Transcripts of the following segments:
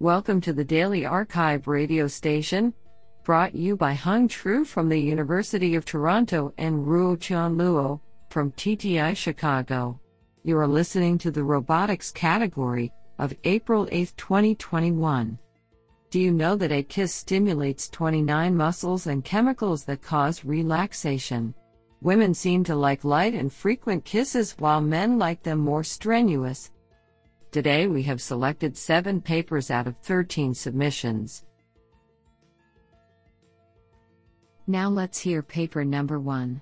Welcome to the Daily Archive radio station, brought you by Hung Tru from the University of Toronto and Ruotian Luo from TTI Chicago. You are listening to the robotics category of April 8, 2021. Do you know that a kiss stimulates 29 muscles and chemicals that cause relaxation? Women seem to like light and frequent kisses while men like them more strenuous. Today we have selected 7 papers out of 13 submissions. Now let's hear paper number 1.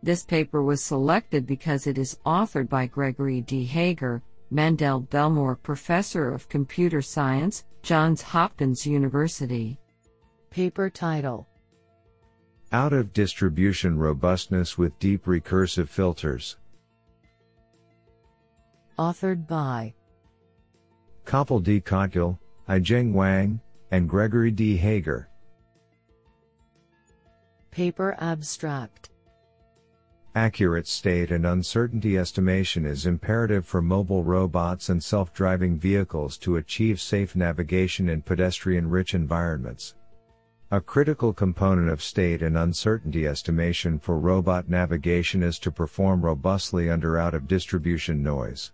This paper was selected because it is authored by Gregory D. Hager, Mandell Bellmore Professor of Computer Science, Johns Hopkins University. Paper title Out of distribution robustness with deep recursive filters. Authored by Kapil D. Katyal, I-Jeng Wang, and Gregory D. Hager. Paper Abstract Accurate state and uncertainty estimation is imperative for mobile robots and self-driving vehicles to achieve safe navigation in pedestrian-rich environments. A critical component of state and uncertainty estimation for robot navigation is to perform robustly under out-of-distribution noise.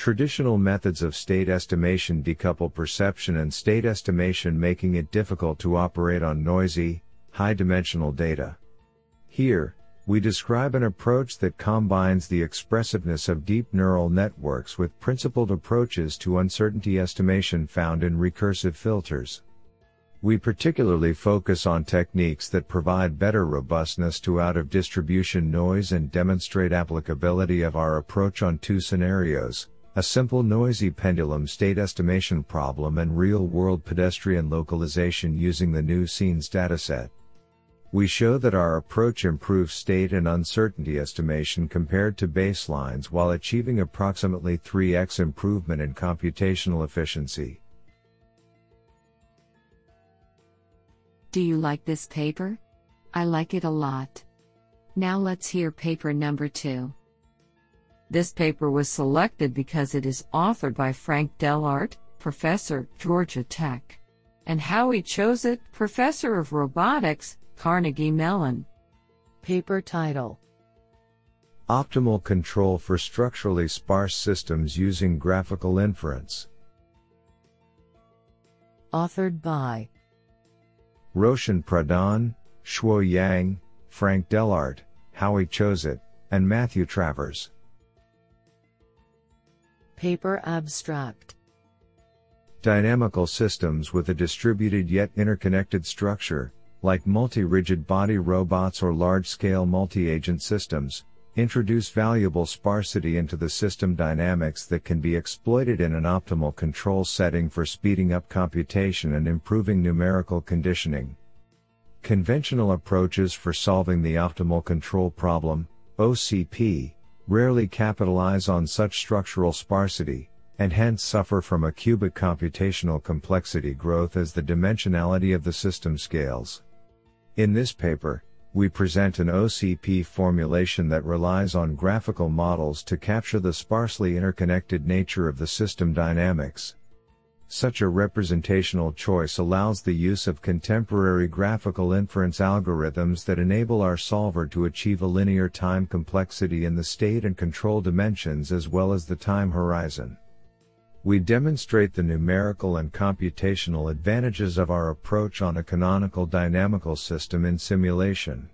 Traditional methods of state estimation decouple perception and state estimation making it difficult to operate on noisy, high-dimensional data. Here, we describe an approach that combines the expressiveness of deep neural networks with principled approaches to uncertainty estimation found in recursive filters. We particularly focus on techniques that provide better robustness to out of distribution noise and demonstrate applicability of our approach on two scenarios a simple noisy pendulum state estimation problem and real world pedestrian localization using the nuScenes dataset. We show that our approach improves state and uncertainty estimation compared to baselines while achieving approximately 3x improvement in computational efficiency. Do you like this paper? I like it a lot. Now let's hear paper number 2. This paper was selected because it is authored by Frank Dellaert, Professor, Georgia Tech, and Howie Choset, Professor of Robotics, Carnegie Mellon. Paper title Optimal Control for Structurally Sparse Systems Using Graphical Inference. Authored by Roshan Pradhan, Shuo Yang, Frank Dellaert, Howie Choset, and Matthew Travers. Paper Abstract Dynamical systems with a distributed yet interconnected structure, like multi-rigid body robots or large-scale multi-agent systems, introduce valuable sparsity into the system dynamics that can be exploited in an optimal control setting for speeding up computation and improving numerical conditioning. Conventional approaches for solving the optimal control problem, OCP, rarely capitalize on such structural sparsity, and hence suffer from a cubic computational complexity growth as the dimensionality of the system scales. In this paper, we present an OCP formulation that relies on graphical models to capture the sparsely interconnected nature of the system dynamics. Such a representational choice allows the use of contemporary graphical inference algorithms that enable our solver to achieve a linear time complexity in the state and control dimensions as well as the time horizon. We demonstrate the numerical and computational advantages of our approach on a canonical dynamical system in simulation.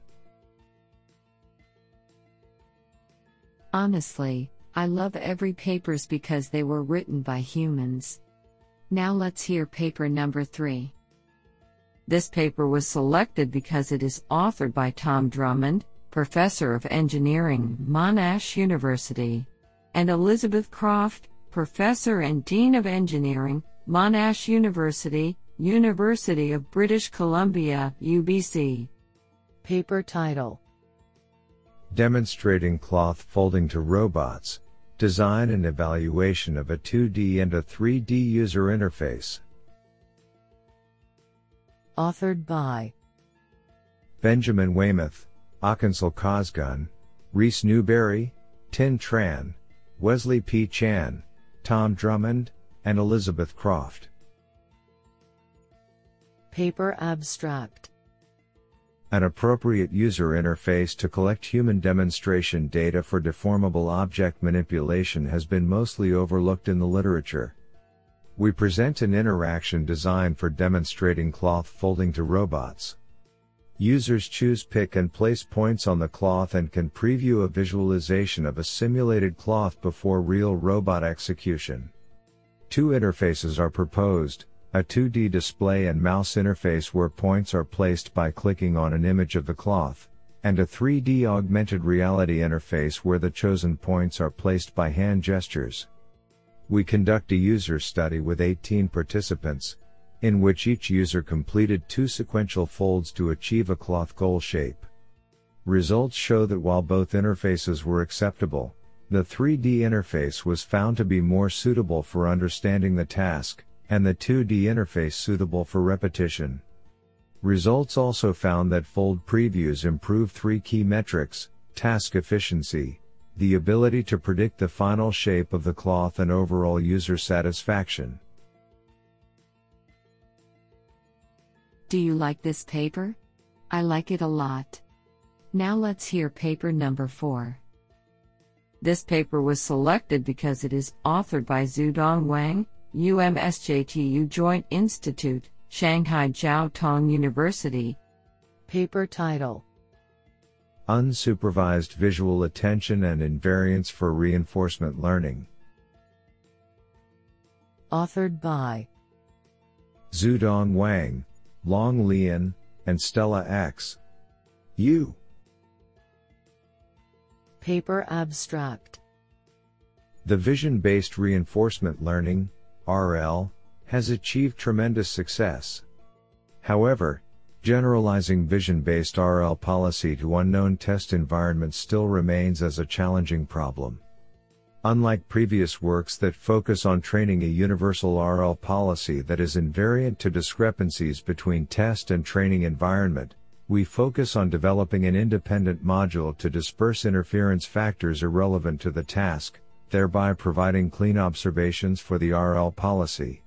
Honestly, I love every papers because they were written by humans. Now let's hear paper number 3. This paper was selected because it is authored by Tom Drummond, Professor of Engineering, Monash University, and Elizabeth Croft, Professor and Dean of Engineering, Monash University, University of British Columbia, UBC. Paper title Demonstrating cloth folding to robots, design and evaluation of a 2D and a 3D user interface. Authored by Benjamin Waymouth, Akansel Cosgun, Rhys Newbury, Tin Tran, Wesley P. Chan, Tom Drummond, and Elizabeth Croft. Paper Abstract An appropriate user interface to collect human demonstration data for deformable object manipulation has been mostly overlooked in the literature. We present an interaction designed for demonstrating cloth folding to robots. Users choose pick and place points on the cloth and can preview a visualization of a simulated cloth before real robot execution. Two interfaces are proposed, a 2D display and mouse interface where points are placed by clicking on an image of the cloth, and a 3D augmented reality interface where the chosen points are placed by hand gestures. We conduct a user study with 18 participants, in which each user completed two sequential folds to achieve a cloth goal shape. Results show that while both interfaces were acceptable, the 3D interface was found to be more suitable for understanding the task, and the 2D interface suitable for repetition. Results also found that fold previews improve three key metrics task efficiency, the ability to predict the final shape of the cloth, and overall user satisfaction. Do you like this paper? I like it a lot. Now let's hear paper number 4. This paper was selected because it is authored by Xudong Wang, UMSJTU Joint Institute, Shanghai Jiao Tong University. Paper title Unsupervised visual attention and invariance for reinforcement learning. Authored by Xudong Wang, Long Lian, and Stella X. Yu. Paper Abstract The vision based reinforcement learning, RL, has achieved tremendous success. However, generalizing vision based RL policy to unknown test environments still remains as a challenging problem. Unlike previous works that focus on training a universal RL policy that is invariant to discrepancies between test and training environment, we focus on developing an independent module to disperse interference factors irrelevant to the task, thereby providing clean observations for the RL policy.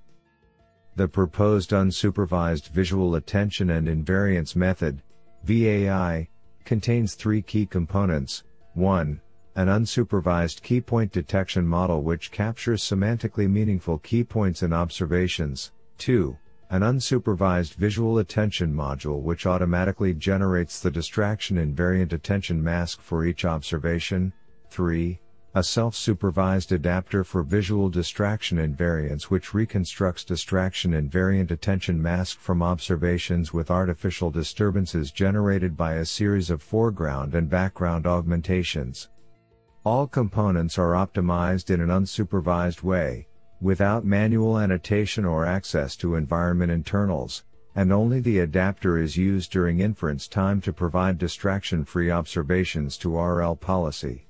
The proposed unsupervised visual attention and invariance method, VAI, contains three key components. 1 an unsupervised keypoint detection model which captures semantically meaningful keypoints and observations. 2. An unsupervised visual attention module which automatically generates the distraction invariant attention mask for each observation. 3. A self-supervised adapter for visual distraction invariance which reconstructs distraction invariant attention mask from observations with artificial disturbances generated by a series of foreground and background augmentations. All components are optimized in an unsupervised way, without manual annotation or access to environment internals, and only the adapter is used during inference time to provide distraction-free observations to RL policy.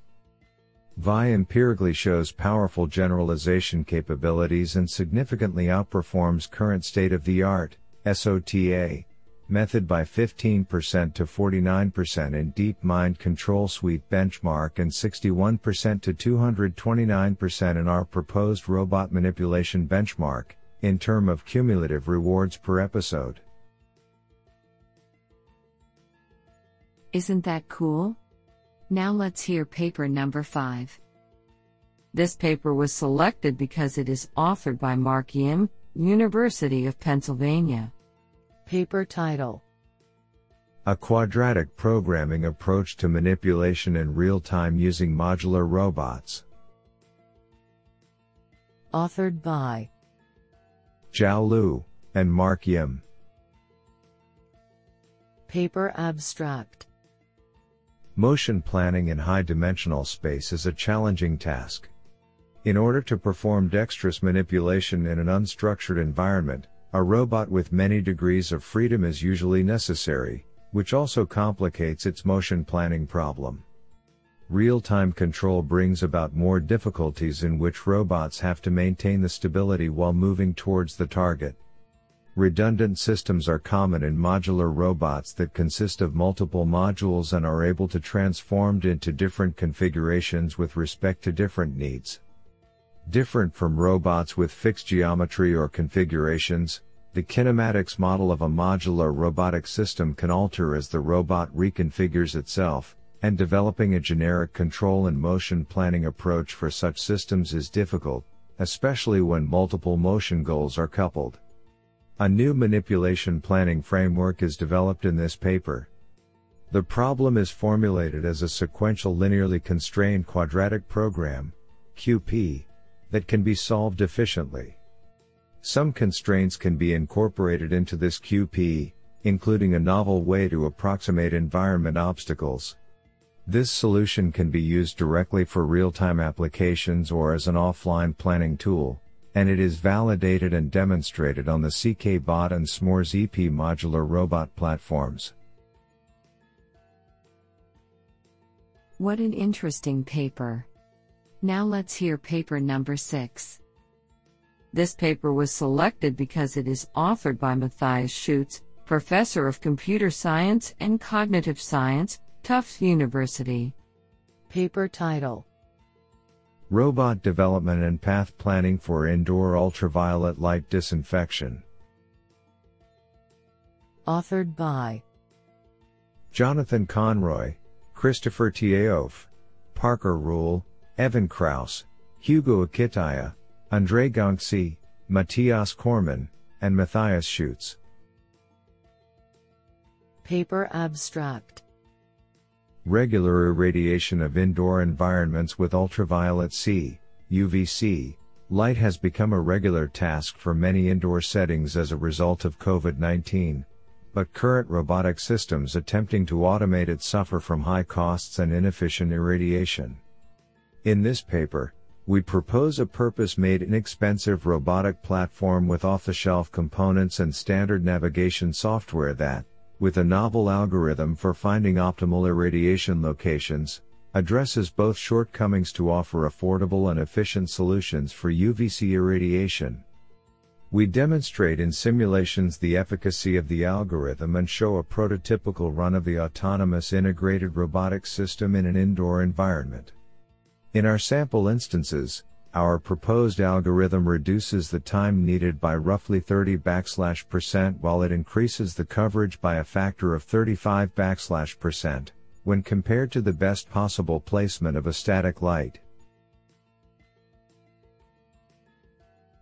VI empirically shows powerful generalization capabilities and significantly outperforms current state-of-the-art, SOTA, method by 15% to 49% in DeepMind Control Suite benchmark and 61% to 229% in our proposed robot manipulation benchmark, in term of cumulative rewards per episode. Isn't that cool? Now let's hear paper number 5. This paper was selected because it is authored by Mark Yim, University of Pennsylvania. Paper title A quadratic programming approach to manipulation in real time using modular robots. Authored by Chao Liu and Mark Yim. Paper Abstract Motion planning in high dimensional space is a challenging task. In order to perform dexterous manipulation in an unstructured environment, a robot with many degrees of freedom is usually necessary, which also complicates its motion planning problem. Real-time control brings about more difficulties in which robots have to maintain the stability while moving towards the target. Redundant systems are common in modular robots that consist of multiple modules and are able to transformed into different configurations with respect to different needs. Different from robots with fixed geometry or configurations, the kinematics model of a modular robotic system can alter as the robot reconfigures itself, and developing a generic control and motion planning approach for such systems is difficult, especially when multiple motion goals are coupled. A new manipulation planning framework is developed in this paper. The problem is formulated as a sequential linearly constrained quadratic program, QP, that can be solved efficiently. Some constraints can be incorporated into this QP, including a novel way to approximate environment obstacles. This solution can be used directly for real-time applications or as an offline planning tool, and it is validated and demonstrated on the CKBot and SMORES EP modular robot platforms. What an interesting paper. Now let's hear paper number 6. This paper was selected because it is authored by Matthias Scheutz, Professor of Computer Science and Cognitive Science, Tufts University. Paper title Robot Development and Path Planning for Indoor Ultraviolet Light Disinfection. Authored by Jonathan Conroy, Christopher Thierauf, Parker Rule, Evan Krause, Hugo Akitaya, Andrei Gonczi, Matias Korman, and Matthias Scheutz. Paper abstract Regular irradiation of indoor environments with ultraviolet C, UVC, light has become a regular task for many indoor settings as a result of COVID 19, but current robotic systems attempting to automate it suffer from high costs and inefficient irradiation. In this paper, we propose a purpose-made inexpensive robotic platform with off-the-shelf components and standard navigation software that, with a novel algorithm for finding optimal irradiation locations, addresses both shortcomings to offer affordable and efficient solutions for UVC irradiation. We demonstrate in simulations the efficacy of the algorithm and show a prototypical run of the autonomous integrated robotic system in an indoor environment. In our sample instances, our proposed algorithm reduces the time needed by roughly 30 backslash percent while it increases the coverage by a factor of 35 backslash percent when compared to the best possible placement of a static light.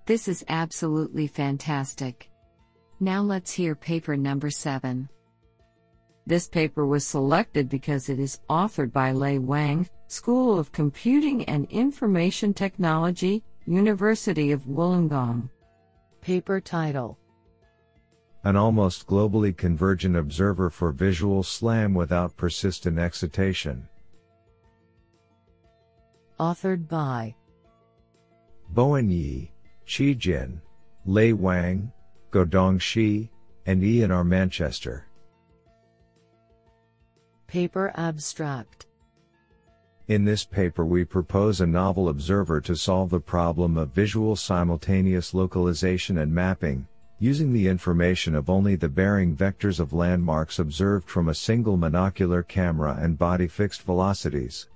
This is absolutely fantastic. Now let's hear paper number 7. This paper was selected because it is authored by Lei Wang, School of Computing and Information Technology, University of Wollongong. Paper title An almost globally convergent observer for visual SLAM without persistent excitation. Authored by Bowen Yi, Qi Jin, Lei Wang, Guodong Shi, and Ian R. Manchester. Paper abstract In this paper we propose a novel observer to solve the problem of visual simultaneous localization and mapping, using the information of only the bearing vectors of landmarks observed from a single monocular camera and body fixed velocities.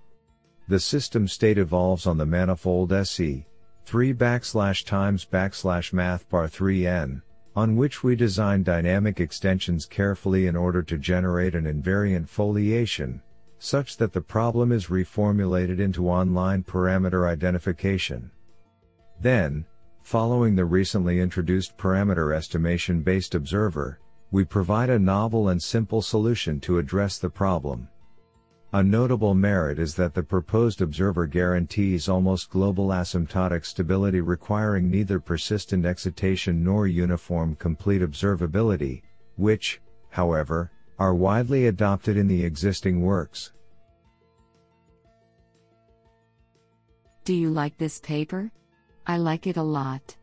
The system state evolves on the manifold SE, 3 backslash times backslash math bar 3n, on which we design dynamic extensions carefully in order to generate an invariant foliation, such that the problem is reformulated into online parameter identification. Then, following the recently introduced parameter estimation based observer, we provide a novel and simple solution to address the problem. A notable merit is that the proposed observer guarantees almost global asymptotic stability requiring neither persistent excitation nor uniform complete observability, which, however, are widely adopted in the existing works. Do you like this paper? I like it a lot.